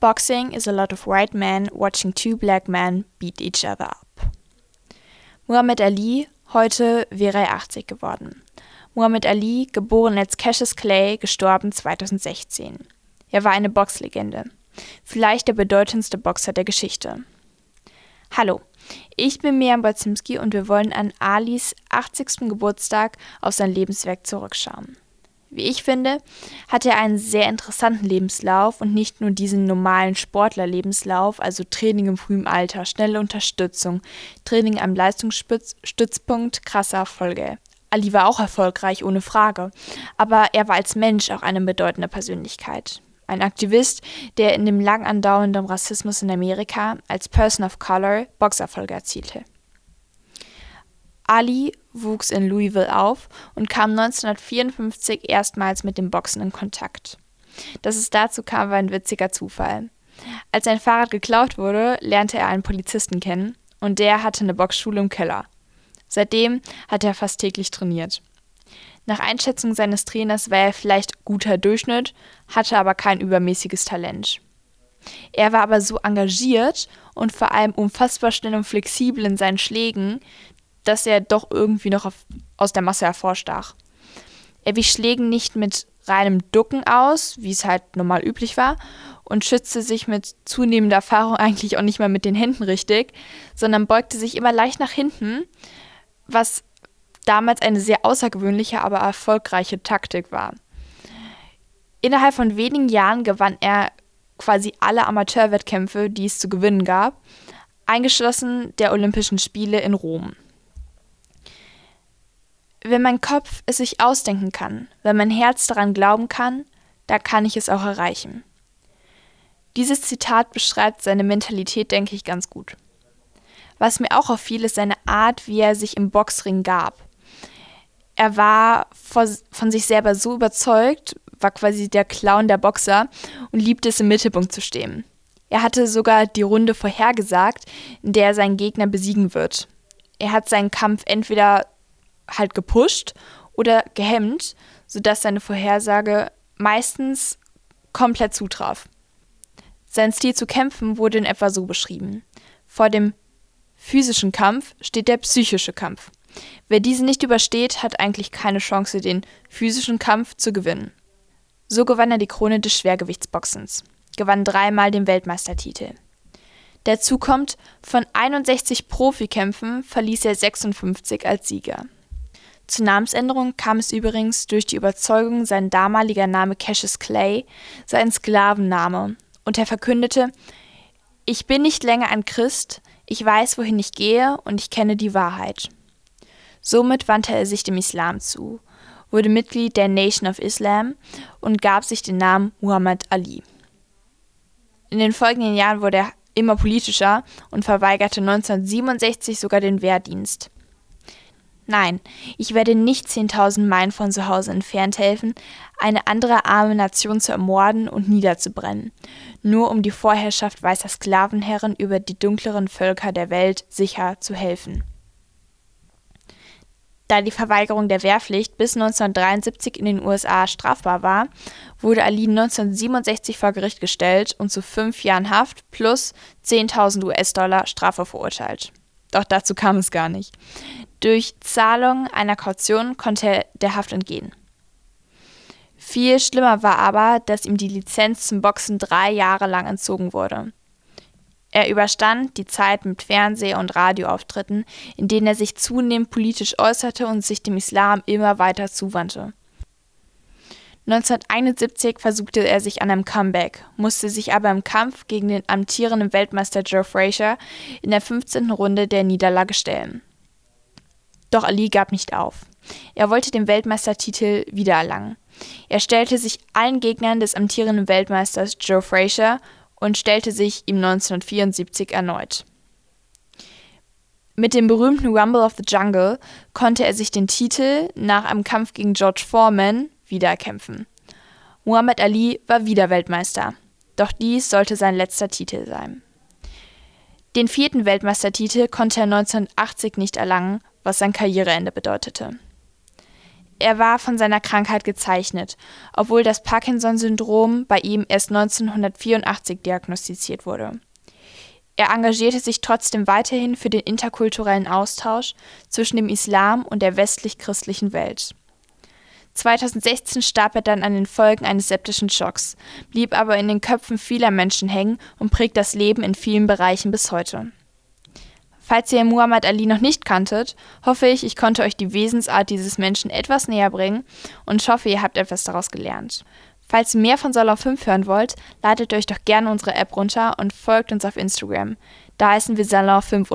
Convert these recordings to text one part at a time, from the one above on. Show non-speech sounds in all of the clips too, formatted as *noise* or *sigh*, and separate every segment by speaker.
Speaker 1: Boxing is a lot of white men watching two black men beat each other up. Muhammad Ali, heute wäre er 80 geworden. Muhammad Ali, geboren als Cassius Clay, gestorben 2016. Er war eine Boxlegende. Vielleicht der bedeutendste Boxer der Geschichte. Hallo, ich bin Miriam Bolzimski und wir wollen an Alis 80. Geburtstag auf sein Lebenswerk zurückschauen. Wie ich finde, hat er einen sehr interessanten Lebenslauf und nicht nur diesen normalen Sportlerlebenslauf, also Training im frühen Alter, schnelle Unterstützung, Training am Leistungsstützpunkt, krasse Erfolge. Ali war auch erfolgreich, ohne Frage, aber er war als Mensch auch eine bedeutende Persönlichkeit. Ein Aktivist, der in dem lang andauernden Rassismus in Amerika als Person of Color Boxerfolge erzielte. Ali wuchs in Louisville auf und kam 1954 erstmals mit dem Boxen in Kontakt. Dass es dazu kam, war ein witziger Zufall. Als sein Fahrrad geklaut wurde, lernte er einen Polizisten kennen und der hatte eine Boxschule im Keller. Seitdem hat er fast täglich trainiert. Nach Einschätzung seines Trainers war er vielleicht guter Durchschnitt, hatte aber kein übermäßiges Talent. Er war aber so engagiert und vor allem unfassbar schnell und flexibel in seinen Schlägen, dass er doch irgendwie noch auf, aus der Masse hervorstach. Er wich Schlägen nicht mit reinem Ducken aus, wie es halt normal üblich war, und schützte sich mit zunehmender Erfahrung *laughs* eigentlich auch nicht mehr mit den Händen richtig, sondern beugte sich immer leicht nach hinten, was damals eine sehr außergewöhnliche, aber erfolgreiche Taktik war. Innerhalb von wenigen Jahren gewann er quasi alle Amateurwettkämpfe, die es zu gewinnen gab, eingeschlossen der Olympischen Spiele in Rom. Wenn mein Kopf es sich ausdenken kann, wenn mein Herz daran glauben kann, da kann ich es auch erreichen. Dieses Zitat beschreibt seine Mentalität, denke ich, ganz gut. Was mir auch auffiel, ist seine Art, wie er sich im Boxring gab. Er war von sich selber so überzeugt, war quasi der Clown der Boxer und liebte es im Mittelpunkt zu stehen. Er hatte sogar die Runde vorhergesagt, in der er seinen Gegner besiegen wird. Er hat seinen Kampf entweder halt gepusht oder gehemmt, sodass seine Vorhersage meistens komplett zutraf. Sein Stil zu kämpfen wurde in etwa so beschrieben. Vor dem physischen Kampf steht der psychische Kampf. Wer diesen nicht übersteht, hat eigentlich keine Chance, den physischen Kampf zu gewinnen. So gewann er die Krone des Schwergewichtsboxens, gewann dreimal den Weltmeistertitel. Dazu kommt, von 61 Profikämpfen verließ er 56 als Sieger. Zur Namensänderung kam es übrigens durch die Überzeugung, sein damaliger Name Cassius Clay sei ein Sklavenname, und er verkündete, ich bin nicht länger ein Christ, ich weiß, wohin ich gehe, und ich kenne die Wahrheit. Somit wandte er sich dem Islam zu, wurde Mitglied der Nation of Islam und gab sich den Namen Muhammad Ali. In den folgenden Jahren wurde er immer politischer und verweigerte 1967 sogar den Wehrdienst. Nein, ich werde nicht 10.000 Meilen von zu Hause entfernt helfen, eine andere arme Nation zu ermorden und niederzubrennen, nur um die Vorherrschaft weißer Sklavenherren über die dunkleren Völker der Welt sicher zu helfen. Da die Verweigerung der Wehrpflicht bis 1973 in den USA strafbar war, wurde Ali 1967 vor Gericht gestellt und zu fünf Jahren Haft plus 10.000 US-Dollar Strafe verurteilt. Doch dazu kam es gar nicht. Durch Zahlung einer Kaution konnte er der Haft entgehen. Viel schlimmer war aber, dass ihm die Lizenz zum Boxen drei Jahre lang entzogen wurde. Er überstand die Zeit mit Fernseh- und Radioauftritten, in denen er sich zunehmend politisch äußerte und sich dem Islam immer weiter zuwandte. 1971 versuchte er sich an einem Comeback, musste sich aber im Kampf gegen den amtierenden Weltmeister Joe Frazier in der 15. Runde der Niederlage stellen. Doch Ali gab nicht auf. Er wollte den Weltmeistertitel wiedererlangen. Er stellte sich allen Gegnern des amtierenden Weltmeisters Joe Frazier und stellte sich ihm 1974 erneut. Mit dem berühmten Rumble of the Jungle konnte er sich den Titel nach einem Kampf gegen George Foreman wiedererkämpfen. Muhammad Ali war wieder Weltmeister, doch dies sollte sein letzter Titel sein. Den vierten Weltmeistertitel konnte er 1980 nicht erlangen, was sein Karriereende bedeutete. er war von seiner Krankheit gezeichnet, obwohl das Parkinson-Syndrom bei ihm erst 1984 diagnostiziert wurde. Er engagierte sich trotzdem weiterhin für den interkulturellen Austausch zwischen dem Islam und der westlich-christlichen Welt. 2016 starb er dann an den Folgen eines septischen Schocks, blieb aber in den Köpfen vieler Menschen hängen und prägt das Leben in vielen Bereichen bis heute. Falls ihr Muhammad Ali noch nicht kanntet, hoffe ich, ich konnte euch die Wesensart dieses Menschen etwas näher bringen und hoffe, ihr habt etwas daraus gelernt. Falls ihr mehr von Salon 5 hören wollt, ladet euch doch gerne unsere App runter und folgt uns auf Instagram. Da heißen wir Salon 5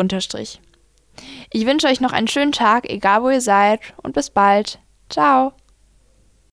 Speaker 1: Ich wünsche euch noch einen schönen Tag, egal wo ihr seid, und bis bald. Ciao!